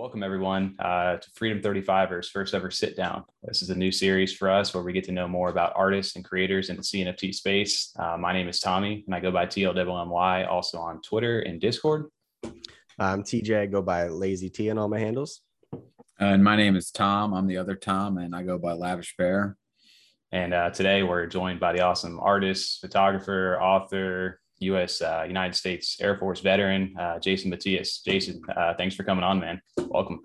welcome everyone uh, to Freedom 35ers first ever sit down. This is a new series for us where we get to know more about artists and creators in the CNFT space. Uh, my name is Tommy and I go by TLWMY also on Twitter and Discord. I'm TJ. I go by Lazy T on all my handles. Uh, and my name is Tom. I'm the other Tom and I go by Lavish Bear. And uh, today we're joined by the awesome artist, photographer, author, U.S. Uh, United States Air Force veteran, uh, Jason Matias. Jason, uh, thanks for coming on, man. Welcome.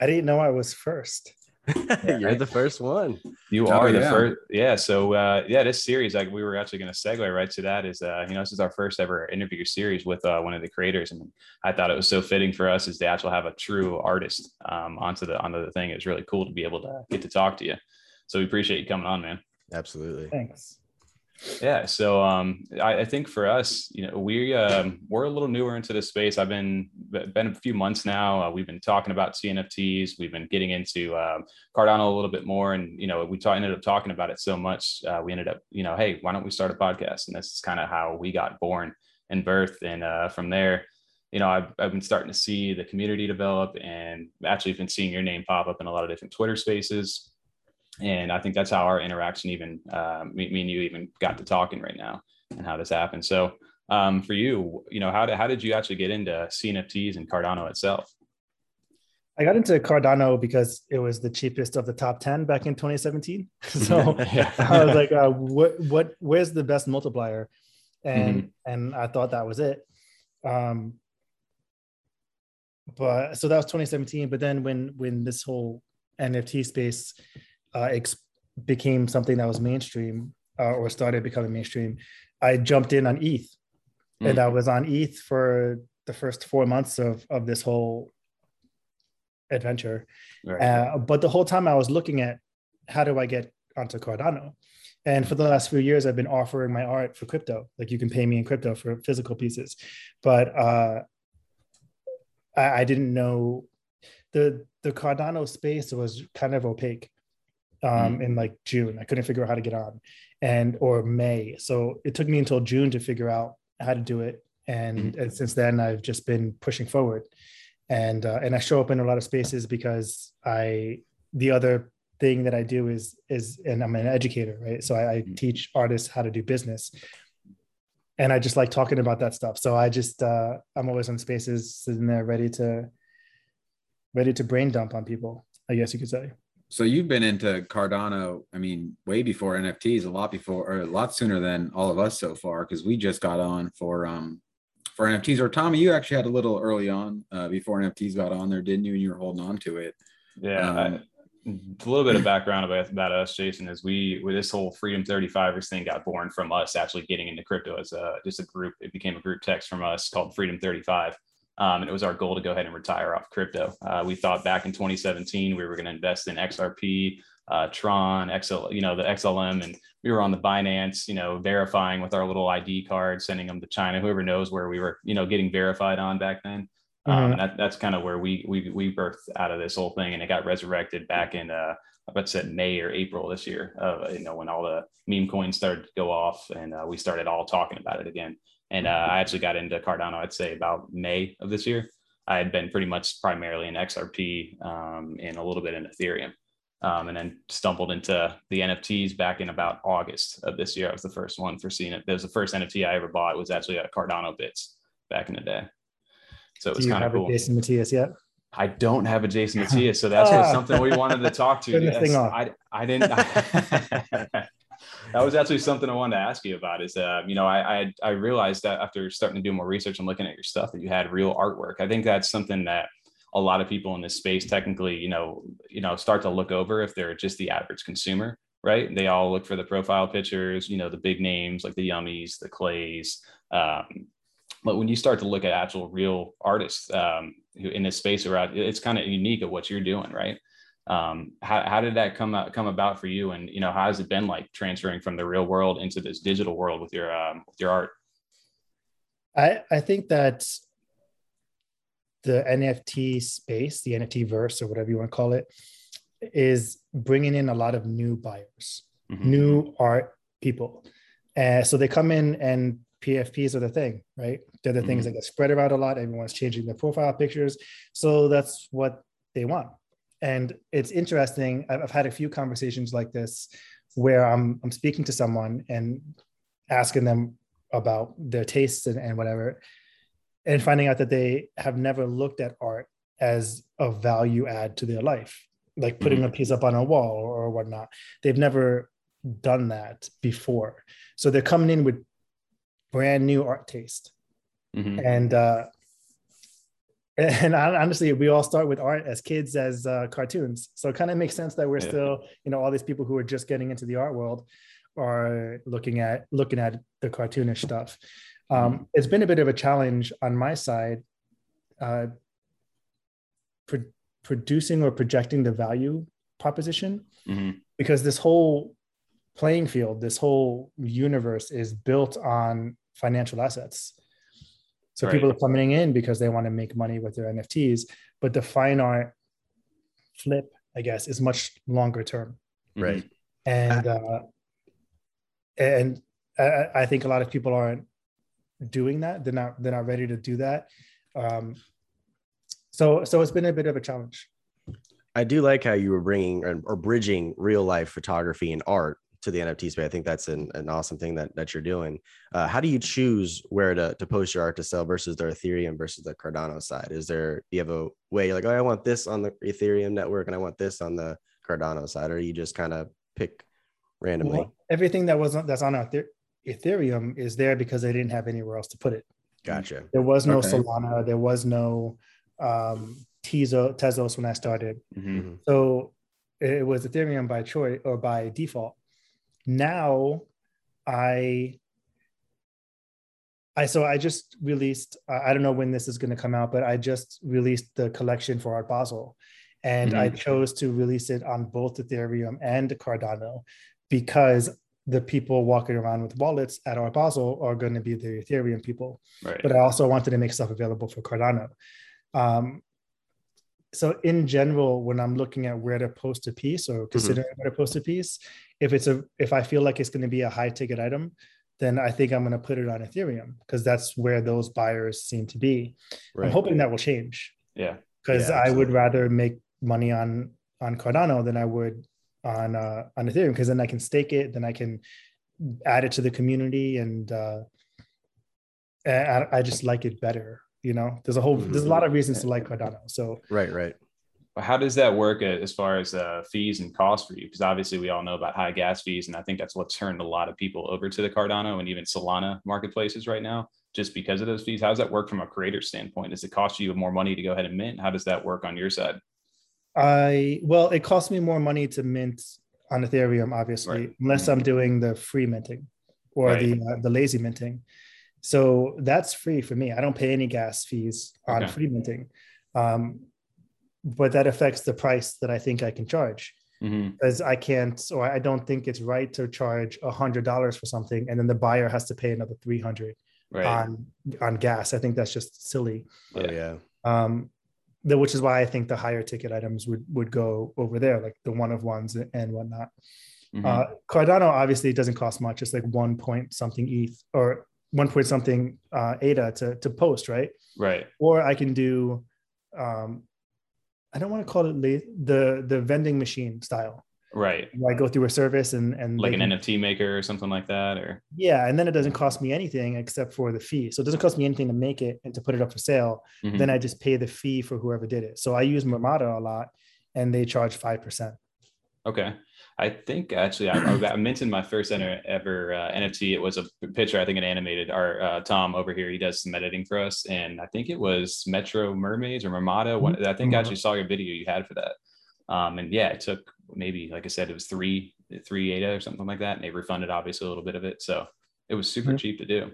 I didn't know I was first. You're the first one. You oh, are the first. Yeah. So uh, yeah, this series, like we were actually going to segue right to that. Is uh, you know this is our first ever interview series with uh, one of the creators, and I thought it was so fitting for us is to actually have a true artist um, onto the onto the thing. It's really cool to be able to get to talk to you. So we appreciate you coming on, man. Absolutely. Thanks. Yeah. So um, I, I, think for us, you know, we um, we're a little newer into this space. I've been been a few months now. Uh, we've been talking about CNFTs. We've been getting into uh, Cardano a little bit more, and you know, we ta- ended up talking about it so much. Uh, we ended up, you know, hey, why don't we start a podcast? And this is kind of how we got born and birth. And uh, from there, you know, I've, I've been starting to see the community develop, and actually been seeing your name pop up in a lot of different Twitter spaces and I think that's how our interaction even uh, me, me, and you even got to talking right now and how this happened. So um, for you, you know, how did, how did you actually get into CNFTs and Cardano itself? I got into Cardano because it was the cheapest of the top 10 back in 2017. So yeah. I was like, uh, what, what, where's the best multiplier? And, mm-hmm. and I thought that was it. Um, but so that was 2017. But then when, when this whole NFT space uh, ex- became something that was mainstream uh, or started becoming mainstream, I jumped in on ETH, mm. and I was on ETH for the first four months of of this whole adventure. Right. Uh, but the whole time I was looking at how do I get onto Cardano, and for the last few years I've been offering my art for crypto. Like you can pay me in crypto for physical pieces, but uh, I, I didn't know the the Cardano space was kind of opaque um, mm. in like June. I couldn't figure out how to get on, and or May. So it took me until June to figure out how to do it. And, mm. and since then, I've just been pushing forward, and uh, and I show up in a lot of spaces because I the other thing that I do is is and I'm an educator, right? So I, I mm. teach artists how to do business. And I just like talking about that stuff. So I just uh, I'm always in spaces sitting there ready to ready to brain dump on people, I guess you could say so you've been into Cardano, I mean, way before NFTs, a lot before, or a lot sooner than all of us so far, because we just got on for um for NFTs. Or Tommy, you actually had a little early on uh, before NFTs got on there, didn't you? And you were holding on to it. Yeah. Um, I, a little bit of background about, about us, Jason, is we with this whole Freedom 35ers thing got born from us actually getting into crypto as a just a group. It became a group text from us called Freedom 35. Um, and it was our goal to go ahead and retire off crypto. Uh, we thought back in 2017 we were going to invest in XRP, uh, Tron, XL, you know, the XLM, and we were on the Binance, you know, verifying with our little ID card, sending them to China. Whoever knows where we were, you know, getting verified on back then. Um, mm-hmm. That, that's kind of where we we we birthed out of this whole thing, and it got resurrected back in uh, I bet said May or April this year. Uh, you know, when all the meme coins started to go off, and uh, we started all talking about it again. And uh, I actually got into Cardano, I'd say about May of this year. I had been pretty much primarily in XRP um, and a little bit in Ethereum. Um, and then stumbled into the NFTs back in about August of this year. I was the first one for seeing it. It was the first NFT I ever bought. Was actually a Cardano Bits back in the day. So it was kind of cool. Jason Matias yet? I don't have a Jason Matias, so that's ah. something we wanted to talk to. I, I didn't. that was actually something I wanted to ask you about. Is uh, you know, I, I I realized that after starting to do more research and looking at your stuff that you had real artwork. I think that's something that a lot of people in this space technically, you know, you know, start to look over if they're just the average consumer, right? They all look for the profile pictures, you know, the big names like the Yummies, the Clays. Um, but when you start to look at actual real artists um, who in this space, around, it's kind of unique of what you're doing, right? Um, how, how did that come out, come about for you and you know how has it been like transferring from the real world into this digital world with your um, with your art i i think that the nft space the nft verse or whatever you want to call it is bringing in a lot of new buyers mm-hmm. new art people uh, so they come in and PFPs are the thing, right? They're the mm-hmm. things that get spread around a lot. Everyone's changing their profile pictures. So that's what they want. And it's interesting. I've, I've had a few conversations like this where I'm I'm speaking to someone and asking them about their tastes and, and whatever, and finding out that they have never looked at art as a value add to their life, like putting a piece up on a wall or, or whatnot. They've never done that before. So they're coming in with brand new art taste. Mhm. And uh and honestly, we all start with art as kids as uh, cartoons. So it kind of makes sense that we're Yeah. still, you know, all these people who are just getting into the art world are looking at looking at the cartoonish stuff. Um, It's been a bit of a challenge on my side, uh, pro- producing or projecting the value proposition Mhm. because this whole playing field, this whole universe is built on financial assets. So Right. people are coming in because they want to make money with their NFTs, but the fine art flip, I guess, is much longer term. Right. And uh, and I, I think a lot of people aren't doing that. They're not they're not ready to do that. Um, so so it's been a bit of a challenge. I do like how you were bringing or, or bridging real life photography and art to the NFT space. I think that's an, an awesome thing that, that you're doing. Uh, how do you choose where to, to post your art to sell versus the Ethereum versus the Cardano side? Is there, do you have a way you're like, oh, I want this on the Ethereum network and I want this on the Cardano side, or you just kind of pick randomly? Well, everything that was on, that's on our Ethereum is there because they didn't have anywhere else to put it. Gotcha. There was no Okay. Solana. There was no um, Tezo, Tezos when I started. Mhm. Mhm. So it was Ethereum by choice or by default. Now I I so I just released I don't know when this is going to come out, but I just released the collection for Art Basel. And I chose to release it on both Ethereum and Cardano because the people walking around with wallets at Art Basel are going to be the Ethereum people Right. but I also wanted to make stuff available for Cardano. Um, so in general, when I'm looking at where to post a piece or considering where to post a piece, if it's a if I feel like it's going to be a high ticket item, then I think I'm going to put it on Ethereum because that's where those buyers seem to be. I'm hoping that will change yeah. because Yeah, I would rather make money on on Cardano than I would on uh, on Ethereum because then I can stake it, then I can add it to the community, and uh, I, I just like it better. You know, there's a whole there's a lot of reasons to like Cardano. So Right, right. But How does that work uh, as far as uh, fees and costs for you? Because obviously we all know about high gas fees, and I think that's what turned a lot of people over to the Cardano and even Solana marketplaces right now, just because of those fees. How does that work from a creator standpoint? Does it cost you more money to go ahead and mint? How does that work on your side? I well, it costs me more money to mint on Ethereum, obviously, Right. unless I'm doing the free minting or Right. the uh, the lazy minting. So that's free for me. I don't pay any gas fees on Okay. free minting, um, but that affects the price that I think I can charge Mhm. because I can't or I don't think it's right to charge a hundred dollars for something and then the buyer has to pay another three hundred Right. on on gas. I think that's just silly. Oh, Yeah. yeah. Um, the, which is why I think the higher ticket items would would go over there, like the one of ones and whatnot. Mhm. Uh, Cardano obviously doesn't cost much; it's like one point something ETH or one point something uh, ADA to to post, right? right. Or I can do, um, I don't want to call it la- the the vending machine style. Right. Where I go through a service and and Like an can- NFT maker or something like that, or yeah, and then it doesn't cost me anything except for the fee. So it doesn't cost me anything to make it and to put it up for sale. Mhm. then I just pay the fee for whoever did it. So I use Marmata a lot and they charge 5%. Okay. I think actually I, I mentioned my first ever, ever uh, NFT. It was a picture, I think, an animated. Our uh, Tom over here, he does some editing for us, and I think it was Metro Mermaids or. What I think I Mhm. actually saw your video you had for that. Um, and yeah, it took maybe, like I said, it was three three ADA or something like that, and they refunded obviously a little bit of it. So it was super Mhm. cheap to do.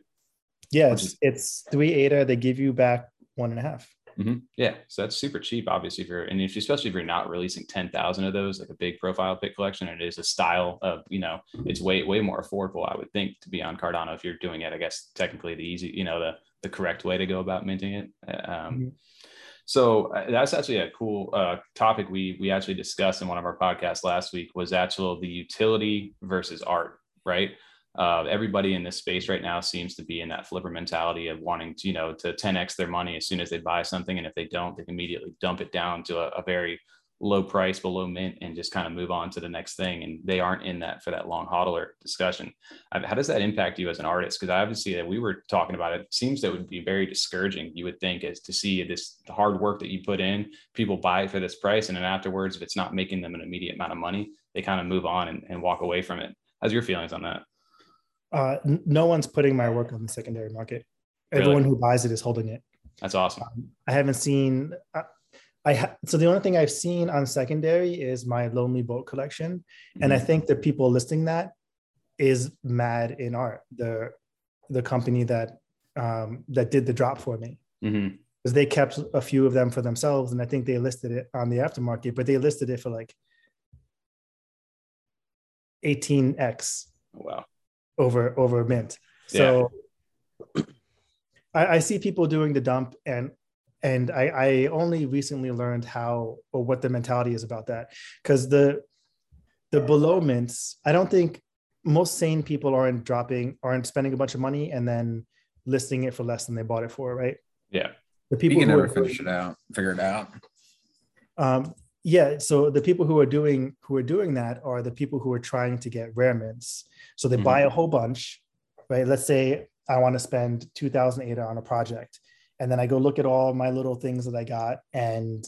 Yeah, it's, it's three ADA. They give you back one and a half. Mhm. Yeah, so that's super cheap, obviously, if you're, and if, especially if you're not releasing ten thousand of those, like a big profile pic collection, and it is a style of, you know, it's way way more affordable, I would think, to be on Cardano if you're doing it. I guess technically the easy, you know, the the correct way to go about minting it. Uh, Um, Mhm. So uh, that's actually a cool uh, topic we we actually discussed in one of our podcasts last week was actual the utility versus art, right? Uh, everybody in this space right now seems to be in that flipper mentality of wanting to, you know, to 10x their money as soon as they buy something, and if they don't, they immediately dump it down to a, a very low price below mint and just kind of move on to the next thing. And they aren't in that for that long hodler discussion. How does that impact you as an artist? Because obviously that we were talking about it. Seems that would be very discouraging you would think is to see this hard work that you put in people buy it for this price. And then afterwards if it's not making them an immediate amount of money they kind of move on and, and walk away from it. How's your feelings on that uh, no one's putting my work on the secondary market everyone who buys it is holding it that's awesome um, i haven't seen uh, I ha- so the only thing I've seen on secondary is my Lonely Boat collection, mm-hmm. and I mm-hmm. think the people listing that is Mad in Art, the the company that um, that did the drop for me, because mm-hmm. they kept a few of them for themselves, and I think they listed it on the aftermarket, but they listed it for like 18x. Wow. Over over mint. So yeah. I, I see people doing the dump, and and I, I only recently learned how or what the mentality is about that because the the below mints i don't think most sane people aren't dropping aren't spending a bunch of money and then listing it for less than they bought it for right yeah the people you can never finish it out figure it out um yeah so the people who are doing who are doing that are the people who are trying to get rare mints so they mm-hmm. buy a whole bunch right let's say i want to spend 2000 ADA on a project and then I go look at all my little things that I got and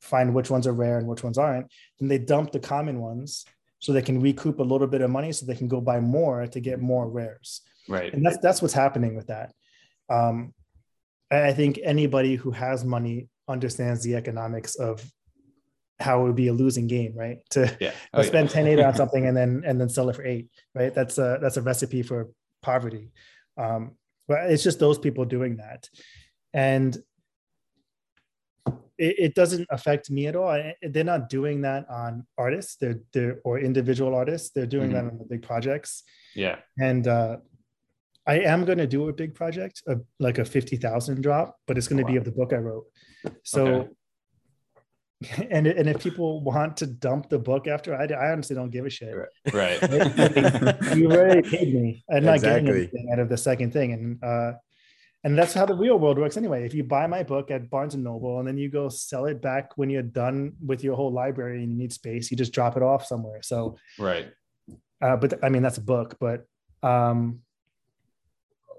find which ones are rare and which ones aren't. Then they dump the common ones so they can recoup a little bit of money so they can go buy more to get more rares. Right. And that's that's what's happening with that. Um, I think anybody who has money understands the economics of how it would be a losing game, right? To, yeah. oh, spend yeah. 10 8 on something and then and then sell it for eight, right? That's a that's a recipe for poverty. Um, but it's just those people doing that and it, it, doesn't affect me at all. I, they're not doing that on artists. They're they're or individual artists. They're doing mm-hmm. that on the big projects. Yeah. And uh, I am going to do a big project, a, like a fifty thousand drop, but it's going to oh, wow. be of the book I wrote. So. Okay. And, and if people want to dump the book after, I, I honestly don't give a shit. Right. you already paid me. I'm not exactly. getting anything out of the second thing. And uh, and that's how the real world works anyway if you buy my book at barnes and noble and then you go sell it back when you're done with your whole library and you need space you just drop it off somewhere so right uh, but i mean that's a book but um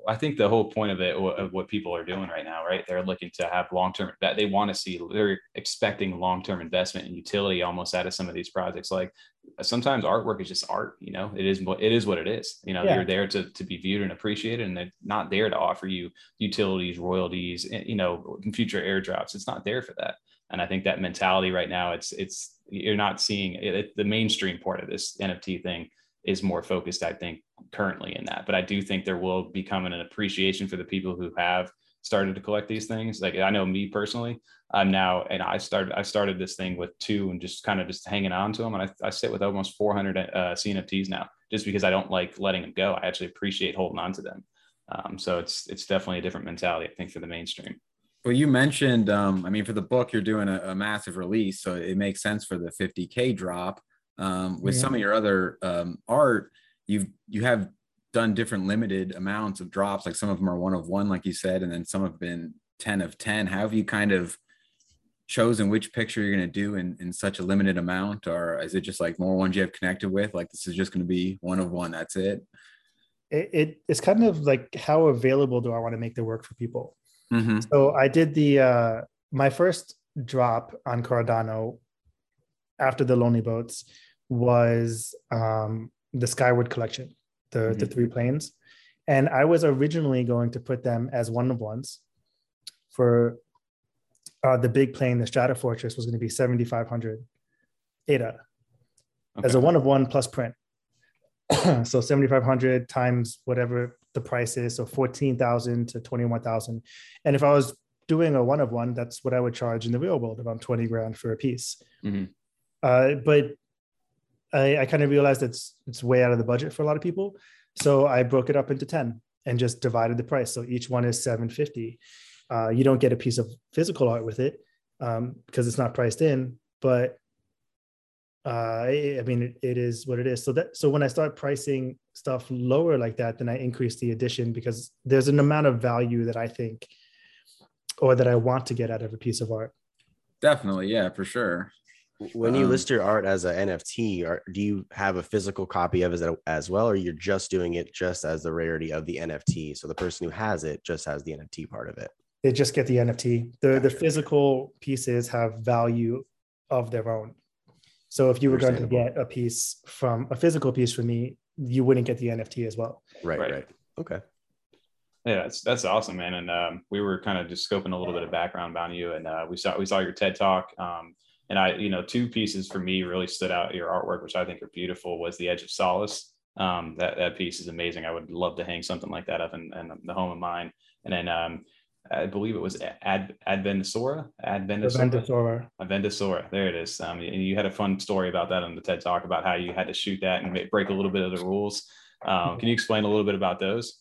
I think the whole point of it, of what people are doing right now, right? They're looking to have long term that they want to see. They're expecting long term investment and utility almost out of some of these projects. Like sometimes artwork is just art. You know, it is what it is. What it is. You know, yeah. you're there to to be viewed and appreciated, and they're not there to offer you utilities, royalties, eh, you know, future airdrops. It's not there for that. And I think that mentality right now, it's it's you're not seeing it, the mainstream part of this NFT thing is more focused, I think, currently in that. But I do think there will become an appreciation for the people who have started to collect these things. Like I know me personally, I'm now, and I started, I started this thing with two and just kind of just hanging on to them. And I, I sit with almost 400 uh, CNFTs now, just because I don't like letting them go. I actually appreciate holding on to them. Um, so it's, it's definitely a different mentality, I think, for the mainstream. Well, you mentioned, um, I mean, for the book, you're doing a, a, massive release, so it makes sense for the 50k drop. Um, with yeah. some of your other um, art, you've you have done different limited amounts of drops. Like some of them are one of one, like you said, and then some have been 10 of 10. How have you kind of chosen which picture you're going to do in, in such a limited amount? Or is it just like more ones you have connected with? Like this is just going to be one of one, that's it? it, it it's kind of like how available do I want to make the work for people? Mm-hmm. So I did the, uh, my first drop on Cardano after the Lonely Boats was um, the Skyward Collection, the, mm-hmm. the three planes. And I was originally going to put them as one of ones for uh, the big plane, the Stratofortress was going to be 7,500 ADA okay. as a one of one plus print. so 7,500 times whatever the price is. So 14,000 to 21,000. And if I was doing a one of one, that's what I would charge in the real world, around 20 grand for a piece. Mm-hmm. Uh, but I, I kind of realized it's it's way out of the budget for a lot of people. So I broke it up into 10 and just divided the price. So each one is 750. Uh, you don't get a piece of physical art with it um, because it's not priced in, but uh, I mean, it, it is what it is. So that so when I start pricing stuff lower like that, then I increase the edition because there's an amount of value that I think or that I want to get out of a piece of art. Definitely, yeah, for sure. When you Um, list your art as a NFT, or do you have a physical copy of it as well, or you're just doing it just as the rarity of the NFT? So the person who has it just has the NFT part of it. They just get the NFT. The the physical pieces have value of their own. So if you were going to get a piece from a physical piece from me, you wouldn't get the NFT as well. Right, Right. right. Okay. Yeah, that's that's awesome, man. And um, we were kind of just scoping a little bit of background about you, and uh, we saw we saw your TED talk. Um, and I, you know, two pieces for me really stood out. Your artwork, which I think are beautiful, was the Edge of Solace. Um, that that piece is amazing. I would love to hang something like that up in, in the home of mine. And then um, I believe it was Ad Adventisora, Adventisora. There it is. Um, and you had a fun story about that on the TED talk about how you had to shoot that and break a little bit of the rules. Um, can you explain a little bit about those?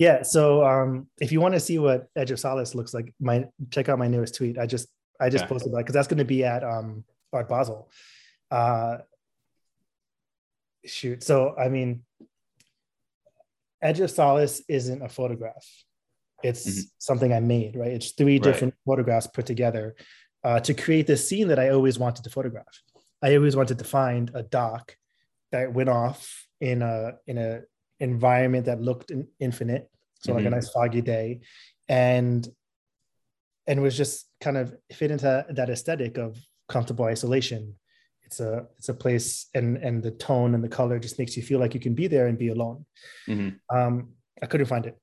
Yeah. So um, if you want to see what Edge of Solace looks like, my check out my newest tweet. I just I just Okay. posted that because that's going to be at um, Art Basel. Uh, shoot. So I mean, Edge of Solace isn't a photograph. It's Mhm. something I made. Right. It's three Right. different photographs put together uh, to create this scene that I always wanted to photograph. I always wanted to find a dock that went off in a in a environment that looked in, infinite so like a Mhm. nice foggy day and and it was just kind of fit into that aesthetic of comfortable isolation it's a it's a place and and the tone and the color just makes you feel like you can be there and be alone Mhm. um i couldn't find it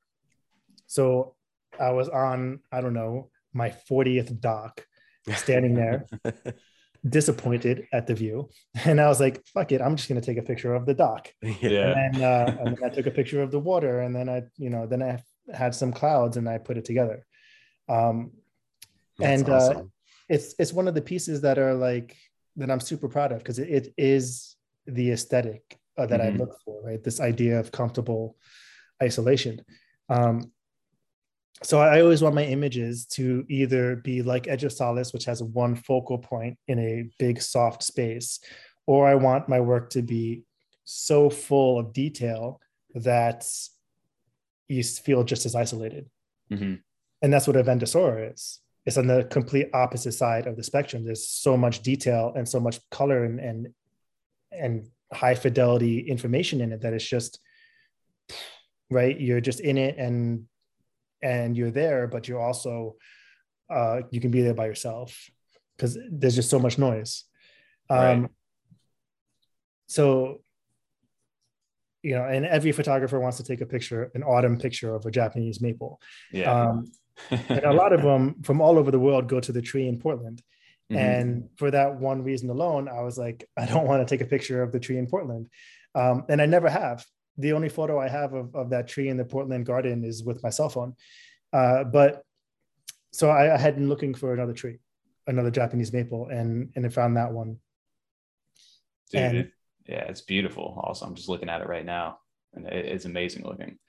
so i was on i don't know my 40th dock standing there disappointed at the view and i was like fuck it i'm just going to take a picture of the dock Yeah. and then, uh, and then I took a picture of the water, and then I, you know, then I had some clouds, and I put it together. Um, That's And, uh, it's it's one of the pieces that are like that I'm super proud of because it, it is the aesthetic uh, that I Mhm. look for, right? This idea of comfortable isolation. Um, so I always want my images to either be like Edge of Solace, which has one focal point in a big soft space, or I want my work to be so full of detail that you feel just as isolated. Mhm. And that's what a Vendosora is. It's on the complete opposite side of the spectrum. There's so much detail and so much color and and, and high fidelity information in it that it's just right. You're just in it and and you're there, but you're also uh, you can be there by yourself because there's just so much noise. Um, Right. So, you know, and every photographer wants to take a picture, an autumn picture of a Japanese maple. Yeah. Um, and a lot of them from all over the world go to the tree in Portland. Mhm. And for that one reason alone, I was like, I don't want to take a picture of the tree in Portland. Um, and I never have. The only photo I have of, of that tree in the Portland garden is with my cell phone. Uh, but so I, I had been looking for another tree, another Japanese maple, and and I found that one. Dude, and- it- yeah, it's beautiful. Also, I'm just looking at it right now, and it, it's amazing looking.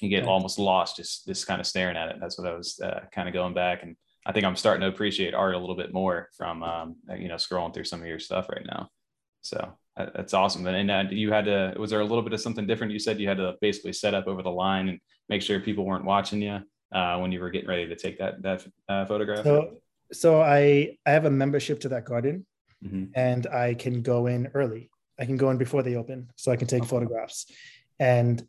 You get almost lost just just kind of staring at it. That's what I was uh, kind of going back, and I think I'm starting to appreciate art a little bit more from um, you know scrolling through some of your stuff right now. So that's awesome. And, and uh, you had to was there a little bit of something different? You said you had to basically set up over the line and make sure people weren't watching you uh, when you were getting ready to take that that uh, photograph. So so I I have a membership to that garden, Mhm. and I can go in early. I can go in before they open, so I can take photographs. And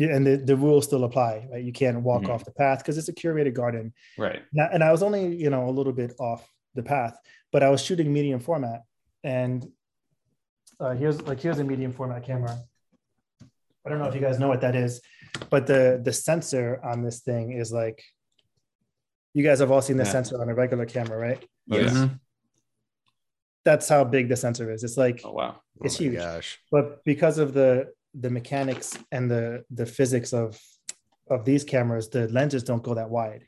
yeah, and the, the rules still apply, right? You can't walk Mhm. off the path because it's a curated garden. Right. Now, and I was only, you know, a little bit off the path, but I was shooting medium format. And uh, here's like here's a medium format camera. I don't know if you guys know what that is, but the the sensor on this thing is like you guys have all seen the Yeah. sensor on a regular camera, right? Yes. Mhm. That's how big the sensor is. It's like Oh wow. it's oh my huge. gosh. but because of the the mechanics and the the physics of of these cameras the lenses don't go that wide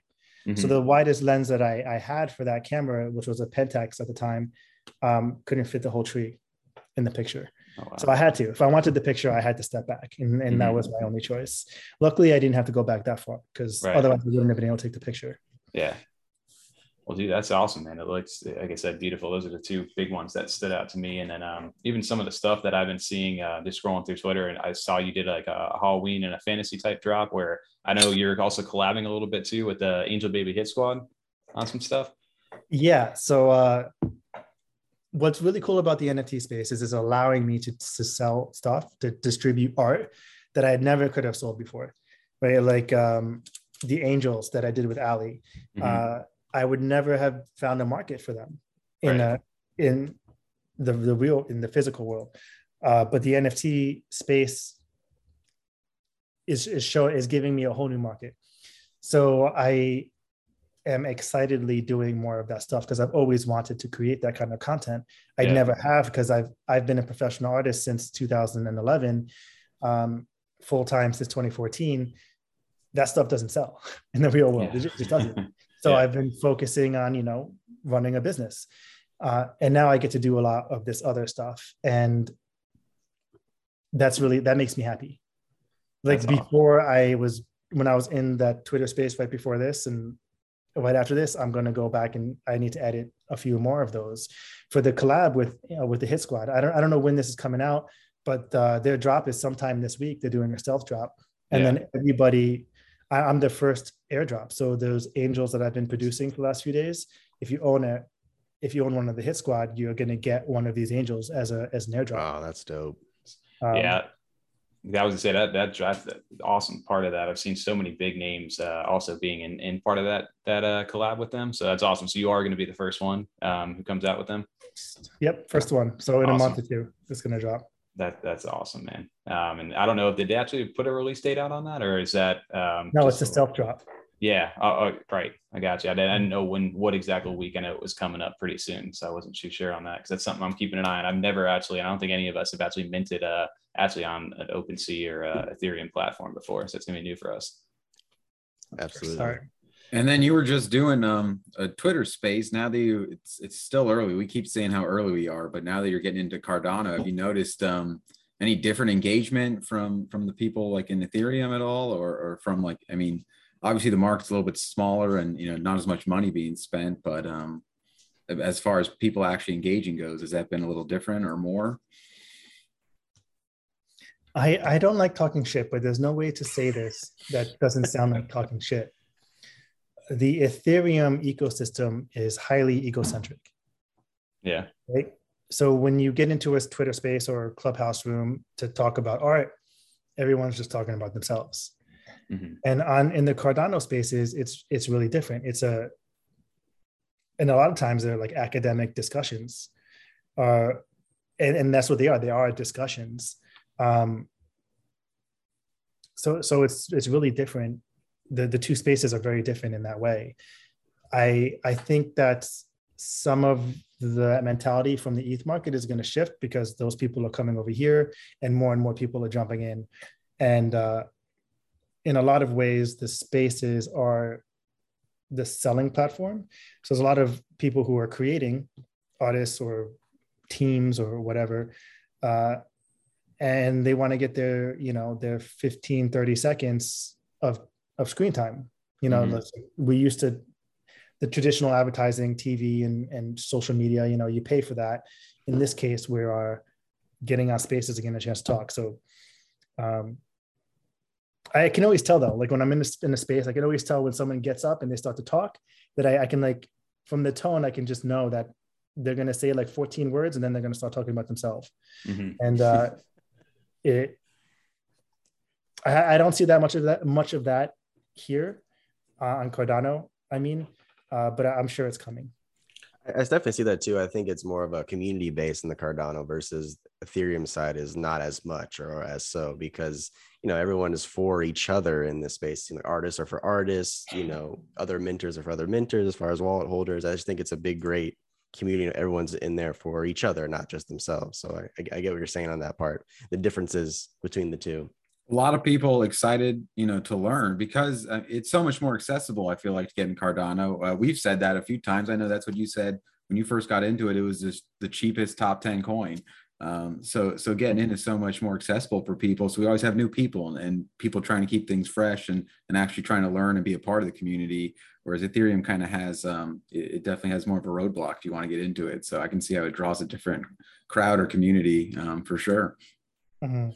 so Mhm. the widest lens that I, I had for that camera which was a pentax at the time um, couldn't fit the whole tree in the picture Oh, wow. so i had to if i wanted the picture i had to step back and, and that Mhm. was my only choice luckily i didn't have to go back that far because Right. otherwise I wouldn't have been able to take the picture Yeah. Well, dude, that's awesome, man. It looks, like I said, beautiful. Those are the two big ones that stood out to me. And then um, even some of the stuff that I've been seeing, uh, just scrolling through Twitter, and I saw you did like a Halloween and a fantasy type drop where I know you're also collabing a little bit too with the Angel Baby Hit Squad on some stuff. Yeah. So uh, what's really cool about the NFT space is it's allowing me to, to sell stuff, to distribute art that I never could have sold before. Right. Like um, the Angels that I did with Ali. Mm-hmm. Uh, I would never have found a market for them in right. a, in the the real in the physical world. Uh, but the NFT space is is show is giving me a whole new market. So I am excitedly doing more of that stuff because I've always wanted to create that kind of content. I yeah. never have because I've I've been a professional artist since 2011, um, full time since 2014. That stuff doesn't sell in the real world. Yeah. It just, just doesn't. So yeah. I've been focusing on, you know, running a business. Uh, and now I get to do a lot of this other stuff. And that's really, that makes me happy. Like that's before awesome. I was, when I was in that Twitter space right before this and right after this, I'm going to go back and I need to edit a few more of those for the collab with, you know, with the hit squad. I don't, I don't know when this is coming out, but uh, their drop is sometime this week. They're doing a stealth drop. And yeah. then everybody I, am the first airdrop. So those angels that I've been producing for the last few days, if you own it, if you own one of the hit squad, you're going to get one of these angels as a as an airdrop. Oh, that's dope. Um, yeah, that was to say that that that's the awesome part of that. I've seen so many big names uh, also being in, in part of that that uh, collab with them. So that's awesome. So you are going to be the first one um, who comes out with them. Yep, first one. So in awesome. a month or two, it's going to drop that that's awesome, man. Um, and I don't know if did they actually put a release date out on that, or is that um, no? It's a stealth drop. Yeah. Oh, oh, right. I got you. I didn't, I didn't, know when what exactly week. I know it was coming up pretty soon, so I wasn't too sure on that because that's something I'm keeping an eye on. I've never actually. I don't think any of us have actually minted uh actually on an OpenSea or uh, Ethereum platform before, so it's gonna be new for us. Absolutely. Sorry. And then you were just doing um, a Twitter space. Now that you, it's it's still early. We keep saying how early we are, but now that you're getting into Cardano, have you noticed um, any different engagement from from the people like in Ethereum at all, or or from like I mean, obviously the market's a little bit smaller and you know not as much money being spent, but um, as far as people actually engaging goes, has that been a little different or more? I I don't like talking shit, but there's no way to say this that doesn't sound like talking shit. The Ethereum ecosystem is highly egocentric. Yeah. Right so when you get into a Twitter space or clubhouse room to talk about art, everyone's just talking about themselves. Mm-hmm. And on in the Cardano spaces, it's it's really different. It's a and a lot of times they're like academic discussions. are and, and that's what they are. They are discussions. Um, so so it's it's really different. The the two spaces are very different in that way. I I think that some of the mentality from the ETH market is going to shift because those people are coming over here and more and more people are jumping in. And uh, in a lot of ways, the spaces are the selling platform. So there's a lot of people who are creating artists or teams or whatever. Uh, and they want to get their, you know, their 15, 30 seconds of, of screen time. You know, mm-hmm. we used to the traditional advertising, TV and, and social media, you know, you pay for that. In this case, we are getting our spaces again a chance to talk. So um, I can always tell though, like when I'm in a, in a space, I can always tell when someone gets up and they start to talk that I, I can like, from the tone, I can just know that they're going to say like 14 words and then they're going to start talking about themselves. Mm-hmm. And uh, it, I, I, don't see that much of that, much of that here uh, on Cardano. I mean, uh, but I'm sure it's coming. I definitely see that too. I think it's more of a community base in the Cardano versus Ethereum side is not as much or as so because you know everyone is for each other in this space. You know, artists are for artists. You know, other mentors are for other mentors. As far as wallet holders, I just think it's a big, great community. Everyone's in there for each other, not just themselves. So I, I get what you're saying on that part. The differences between the two a lot of people excited, you know, to learn because uh, it's so much more accessible. I feel like to get in Cardano. Uh, we've said that a few times. I know that's what you said when you first got into it. It was just the cheapest top ten coin. Um, so so getting in is so much more accessible for people. So we always have new people and, and, people trying to keep things fresh and and actually trying to learn and be a part of the community. whereas Ethereum kind of has um, it, it, definitely has more of a roadblock if you want to get into it. So I can see how it draws a different crowd or community um, for sure. Mm-hmm.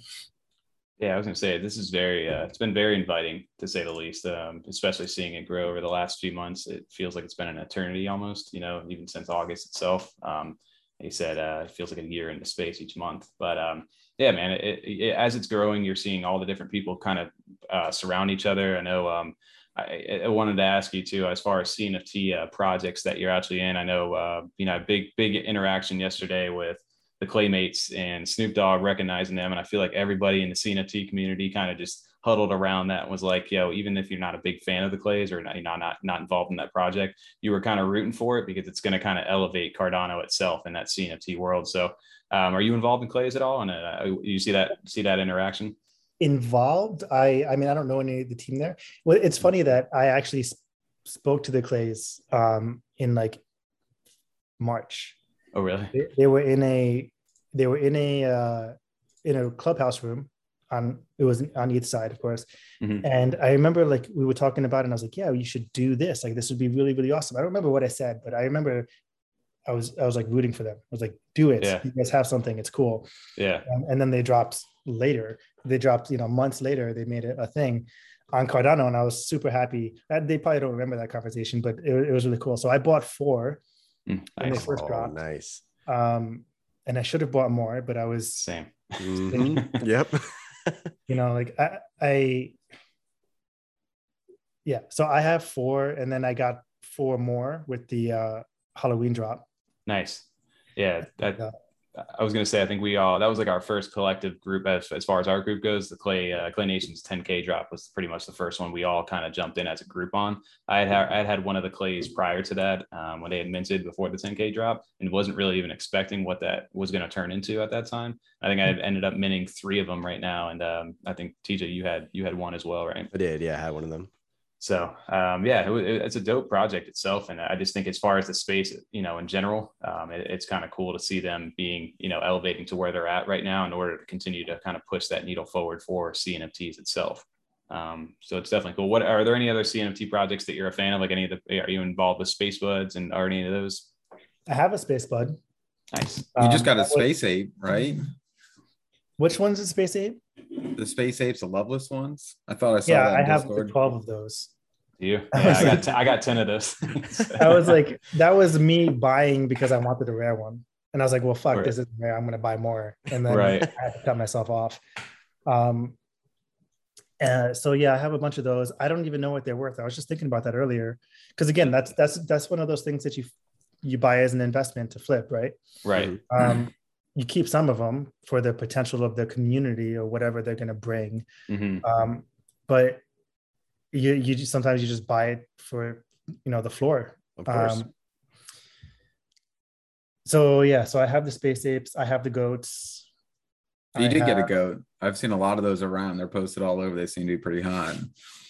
Yeah, I was gonna say this is very. Uh, it's been very inviting to say the least. Um, especially seeing it grow over the last few months. It feels like it's been an eternity almost. You know, even since August itself. Um, he said uh, it feels like a year into space each month. But um, yeah, man, it, it, as it's growing, you're seeing all the different people kind of uh, surround each other. I know. Um, I, I, wanted to ask you too, as far as CNFT uh, projects that you're actually in. I know, uh, you know, a big big interaction yesterday with the Claymates and Snoop Dogg recognizing them. And I feel like everybody in the CNFT community kind of just huddled around that was like, yo, even if you're not a big fan of the Clays or not, not, not, not involved in that project, you were kind of rooting for it because it's going to kind of elevate Cardano itself in that CNFT world. So um, are you involved in Clays at all? And uh, you see that, see that interaction? Involved? I, I mean, I don't know any of the team there. Well, it's funny that I actually sp- spoke to the Clays um, in like March Oh, really? They, they were in a they were in a uh, in a clubhouse room on it was on each side, of course. Mm-hmm. And I remember like we were talking about it, and I was like, "Yeah, you should do this. Like this would be really really awesome." I don't remember what I said, but I remember I was I was like rooting for them. I was like, "Do it! Yeah. You guys have something. It's cool." Yeah. Um, and then they dropped later. They dropped you know months later. They made it a thing on Cardano, and I was super happy. They probably don't remember that conversation, but it, it was really cool. So I bought four mm, when they first oh, dropped. Nice. Um, and I should have bought more, but I was same. Mm-hmm. yep. you know, like I, I, yeah. So I have four, and then I got four more with the uh, Halloween drop. Nice. Yeah, that, yeah. I was going to say, I think we all, that was like our first collective group as, as far as our group goes. The Clay, uh, Clay Nations 10K drop was pretty much the first one we all kind of jumped in as a group on. I had, I had had one of the Clays prior to that um, when they had minted before the 10K drop and wasn't really even expecting what that was going to turn into at that time. I think I ended up minting three of them right now. And um, I think TJ, you had, you had one as well, right? I did. Yeah. I had one of them. So um, yeah, it, it, it's a dope project itself, and I just think as far as the space, you know, in general, um, it, it's kind of cool to see them being, you know, elevating to where they're at right now in order to continue to kind of push that needle forward for CNFTs itself. Um, so it's definitely cool. What are there any other CNFT projects that you're a fan of? Like any of the, are you involved with Space Buds and are any of those? I have a Space Bud. Nice. You just got a um, Space Ape, right? Which one's a Space Ape? The Space Apes, the Loveless ones. I thought I saw. That. Yeah, I have twelve of those. You? Yeah, I got, t- I got 10 of those. I was like, that was me buying because I wanted a rare one. And I was like, well, fuck, right. this is rare. I'm going to buy more. And then right. I had to cut myself off. Um, uh, so yeah, I have a bunch of those. I don't even know what they're worth. I was just thinking about that earlier. Cause again, that's, that's, that's one of those things that you, you buy as an investment to flip. Right. Right. Um, you keep some of them for the potential of the community or whatever they're going to bring. Mm-hmm. Um, but you you just, sometimes you just buy it for you know the floor. Of course. Um, so yeah, so I have the space apes. I have the goats. You I did have, get a goat. I've seen a lot of those around. They're posted all over. They seem to be pretty hot.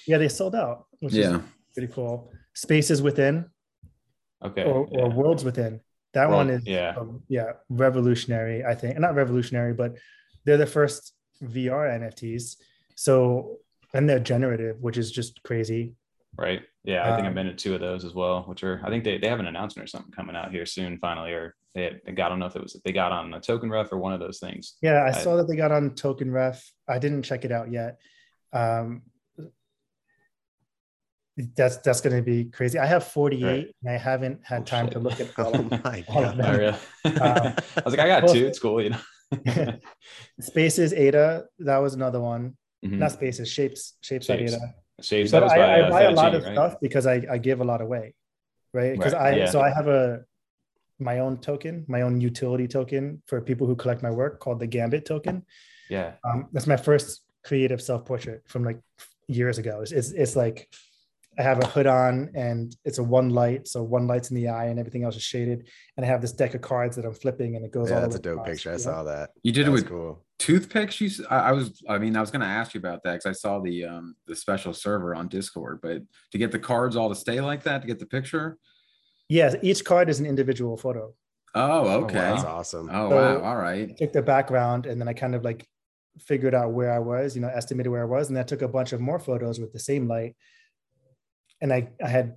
Yeah, they sold out, which yeah. is pretty cool. Spaces within. Okay. Or, yeah. or worlds within. That World, one is yeah, um, yeah, revolutionary. I think not revolutionary, but they're the first VR NFTs. So and they're generative, which is just crazy. Right. Yeah, I think um, I've been to two of those as well, which are I think they, they have an announcement or something coming out here soon, finally, or they, had, they got I don't know if it was they got on a token ref or one of those things. Yeah, I, I saw that they got on token ref. I didn't check it out yet. Um, that's that's going to be crazy. I have 48 right. and I haven't had oh, time shit. to look at all, oh my all of them. Oh, really? um, I was like, I got well, two. It's cool, you know. Spaces Ada, that was another one mm-hmm. not spaces, shapes, shapes, shapes. idea. Shapes. But I, by, I, buy a lot of right? stuff because I, I give a lot away, right? Because right. I yeah. so I have a my own token, my own utility token for people who collect my work called the Gambit token. Yeah, um, that's my first creative self portrait from like years ago. It's, it's, it's like I have a hood on and it's a one light, so one light's in the eye and everything else is shaded. And I have this deck of cards that I'm flipping and it goes. Yeah, all that's a dope across, picture. I saw that. You did that it with cool toothpicks. You, I, I was, I mean, I was going to ask you about that because I saw the um the special server on Discord, but to get the cards all to stay like that to get the picture. Yes, each card is an individual photo. Oh, okay, oh, wow. that's awesome. Oh so wow, all right. I took the background and then I kind of like figured out where I was, you know, estimated where I was, and I took a bunch of more photos with the same light and I, I had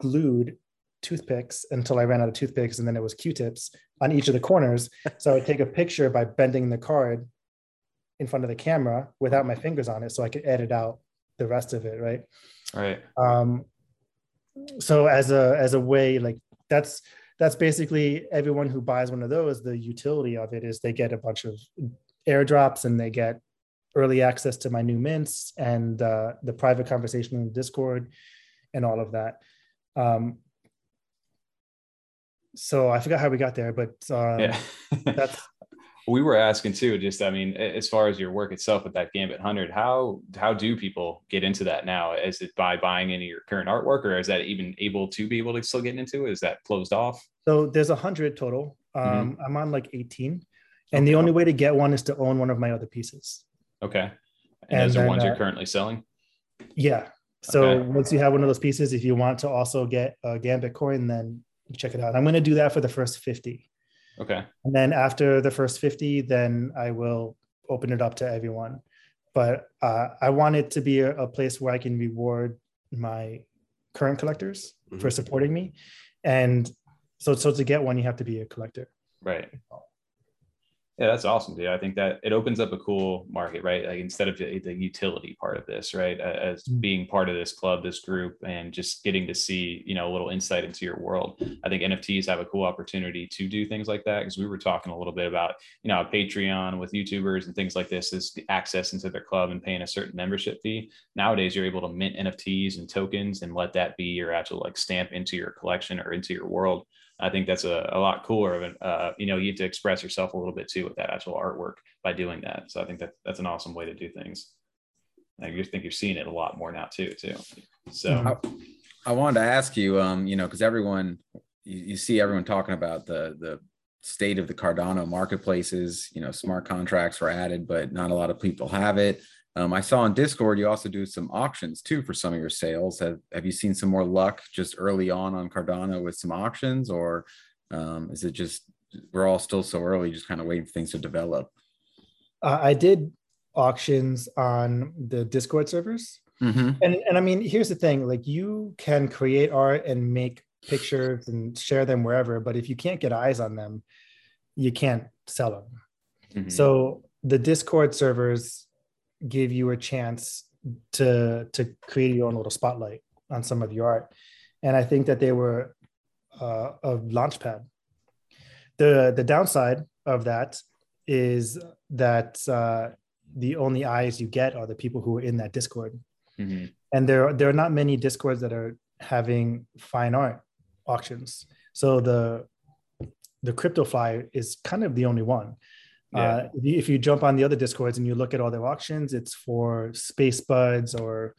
glued toothpicks until I ran out of toothpicks, and then it was Q-tips on each of the corners. So I would take a picture by bending the card in front of the camera without my fingers on it, so I could edit out the rest of it. Right. Right. Um, so as a as a way, like that's that's basically everyone who buys one of those. The utility of it is they get a bunch of airdrops and they get early access to my new mints and uh, the private conversation in Discord and all of that. Um, so I forgot how we got there, but um, Yeah. that's we were asking too, just I mean, as far as your work itself with that Gambit Hundred, how how do people get into that now? Is it by buying any of your current artwork, or is that even able to be able to still get into it? Is that closed off? so there's a hundred total. Um, I'm on like 18, and the only way to get one is to own one of my other pieces. Okay. And, And those are ones uh, you're currently selling. Yeah. So Okay. once you have one of those pieces, if you want to also get a Gambit coin, then check it out. I'm going to do that for the first 50. Okay. And then after the first 50, then I will open it up to everyone. But uh, I want it to be a, a place where I can reward my current collectors for Mhm. supporting me. And so, so to get one, you have to be a collector. Right. Yeah, that's awesome, dude. I think that it opens up a cool market, right? Like instead of the, the utility part of this, right? As Mm. being part of this club, this group, and just getting to see, you know, a little insight into your world. I think NFTs have a cool opportunity to do things like that because we were talking a little bit about, you know, a Patreon with YouTubers and things like this is the access into their club and paying a certain membership fee. Nowadays, you're able to mint NFTs and tokens and let that be your actual like stamp into your collection or into your world. I think that's a, a lot cooler of an, uh, you know, you get to express yourself a little bit too with that actual artwork by doing that. So I think that that's an awesome way to do things. I just think you're seeing it a lot more now too, too. So Mhm. I wanted to ask you, um, you know, because everyone, you, you see everyone talking about the the state of the Cardano marketplaces. You know, smart contracts were added, but not a lot of people have it. Um, I saw on Discord you also do some auctions too for some of your sales. Have Have you seen some more luck just early on on Cardano with some auctions, or um, is it just we're all still so early, just kind of waiting for things to develop? Uh, I did auctions on the Discord servers. Mm-hmm. and and I mean, here's the thing: like you can create art and make pictures and share them wherever, but if you can't get eyes on them, you can't sell them. mhm. So the Discord servers give you a chance to to create your own little spotlight on some of your art, and I think that they were uh, a launch pad. the The downside of that is that uh, the only eyes you get are the people who are in that Discord Mhm. and there there are not many discords that are having fine art auctions so the the crypto fly is kind of the only one Yeah. uh, if, you, if you jump on the other discords and you look at all their auctions it's for space buds or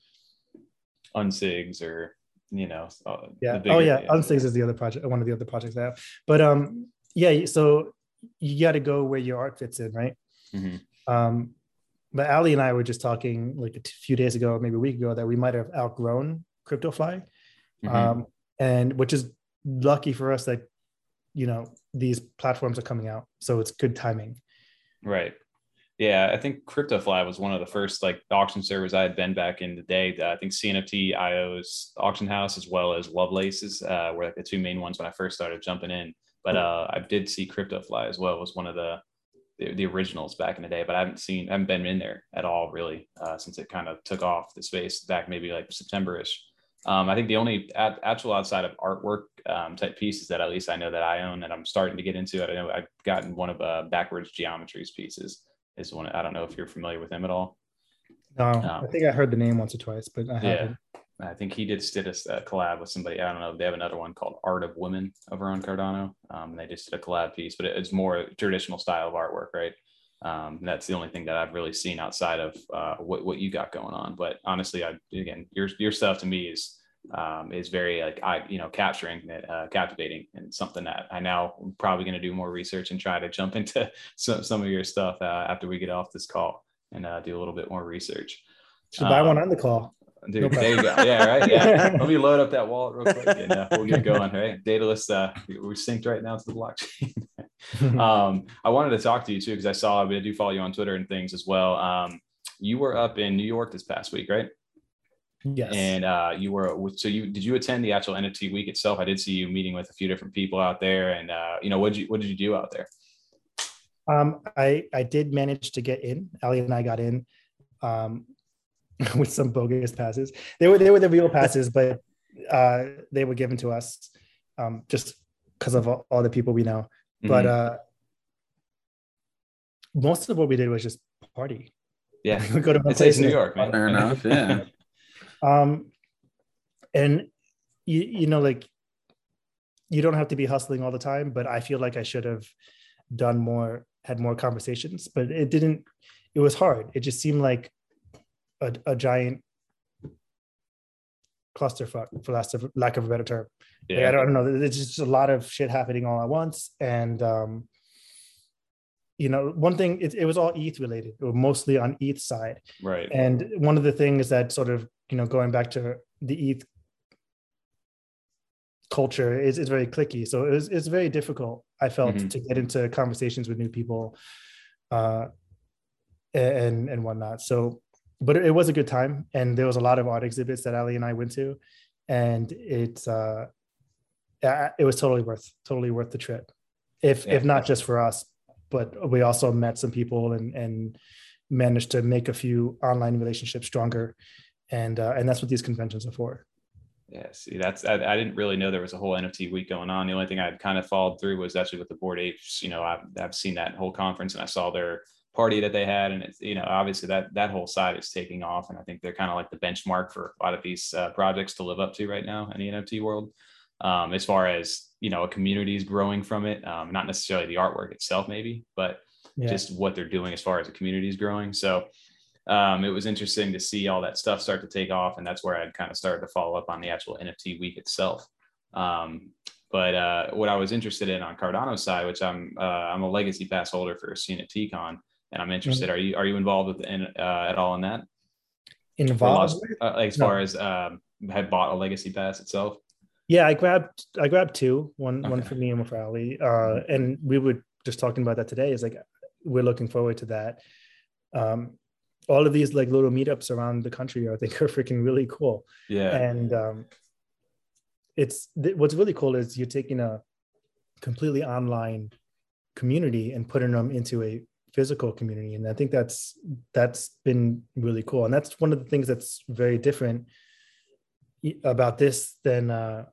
unsigs or you know, uh, yeah. bigger- oh yeah. unsigs is the other project one of the other projects i have. But um yeah so you got to go where your art fits in right? Mhm. um but ali and i were just talking like a few days ago maybe a week ago that we might have outgrown cryptofly. Mhm. um, and which is lucky for us that you know these platforms are coming out. So it's good timing Right. Yeah, I think CryptoFly was one of the first like auction servers I had been back in the day. I think CNFT IO's auction house as well as Lovelace's uh, were like the two main ones when I first started jumping in. But uh, I did see CryptoFly as well was one of the, the the originals back in the day. But I haven't seen I haven't been in there at all really uh, since it kind of took off the space back maybe like September-ish. Um, I think the only at, actual outside of artwork um, type pieces that at least I know that I own that I'm starting to get into. It. I know I've gotten one of uh, backwards geometries pieces is one. I don't know if you're familiar with him at all. no No. i think i heard the name once or twice but i Yeah. haven't I think he did did a, a collab with somebody. I don't know. They have another one called Art of Women over on Cardano. Um, and they just did a collab piece, but it, it's more traditional style of artwork, right? Um, that's the only thing that I've really seen outside of uh, what what you got going on. But honestly, I again, your your stuff to me is um, is very like I you know capturing, it, uh, captivating, and something that I now am probably going to do more research and try to jump into some some of your stuff uh, after we get off this call and uh, do a little bit more research. should buy Um, one on the call Dude, No there you go. Yeah, right. Yeah. Let me load up that wallet real quick and uh, we'll get going. Right. Daedalus, uh, we're synced right now to the blockchain. um, I wanted to talk to you too, because I saw, I do follow you on Twitter and things as well. Um, you were up in New York this past week, right? Yes. And uh, you were so you did you attend the actual NFT week itself? I did see you meeting with a few different people out there, and uh, you know what you what did you do out there? Um, I I did manage to get in. Ali and I got in um, with some bogus passes. They were they were the real passes, but uh, they were given to us um, just because of all, all, the people we know. Mm-hmm. But uh, most of what we did was just party. Yeah, we go to it's, it's New York, man. Fair enough. Yeah. Um, and you you know like you don't have to be hustling all the time, but I feel like I should have done more, had more conversations, but it didn't. It was hard. It just seemed like a, a giant clusterfuck, for last of, lack of a better term. Yeah. Like, I, don't, I, don't, know. There's just a lot of shit happening all at once, and um, you know, one thing it, it was all ETH related, or mostly on ETH side. Right. And one of the things that sort of you know going back to the ETH culture is, is very cliquey. So it was, it's very difficult, I felt, mm-hmm. to get into conversations with new people uh, and, and whatnot. So, but it, was a good time. And there was a lot of art exhibits that Ali and I went to. And it's, uh, it was totally worth, totally worth the trip. If, yeah. if not just for us, but we also met some people and, and managed to make a few online relationships stronger. And, uh, and that's what these conventions are for. Yeah, see, that's I, I, didn't really know there was a whole NFT week going on. The only thing I'd kind of followed through was actually with the Bored Apes. You know, I've, I've seen that whole conference and I saw their party that they had, and it's you know obviously that that whole side is taking off, and I think they're kind of like the benchmark for a lot of these uh, projects to live up to right now in the NFT world. Um, as far as you know, a community is growing from it, um, not necessarily the artwork itself, maybe, but yeah. just what they're doing as far as a community is growing. So um, it was interesting to see all that stuff start to take off. And that's where I kind of started to follow up on the actual NFT week itself. Um, but uh, what I was interested in on Cardano's side, which I'm uh, I'm a legacy pass holder for CNFTCon, and I'm interested. Mm-hmm. Are you are you involved with in, uh, at all in that? Involved lost, uh, as far no. as um, had bought a legacy pass itself. Yeah, I grabbed I grabbed two, one okay. one for me and one for Ali, uh, and we were just talking about that today. Is like we're looking forward to that. Um, all of these like little meetups around the country I think are freaking really cool. Yeah. And um, it's th- what's really cool is you're taking a completely online community and putting them into a physical community and i think that's that's been really cool and that's one of the things that's very different about this than uh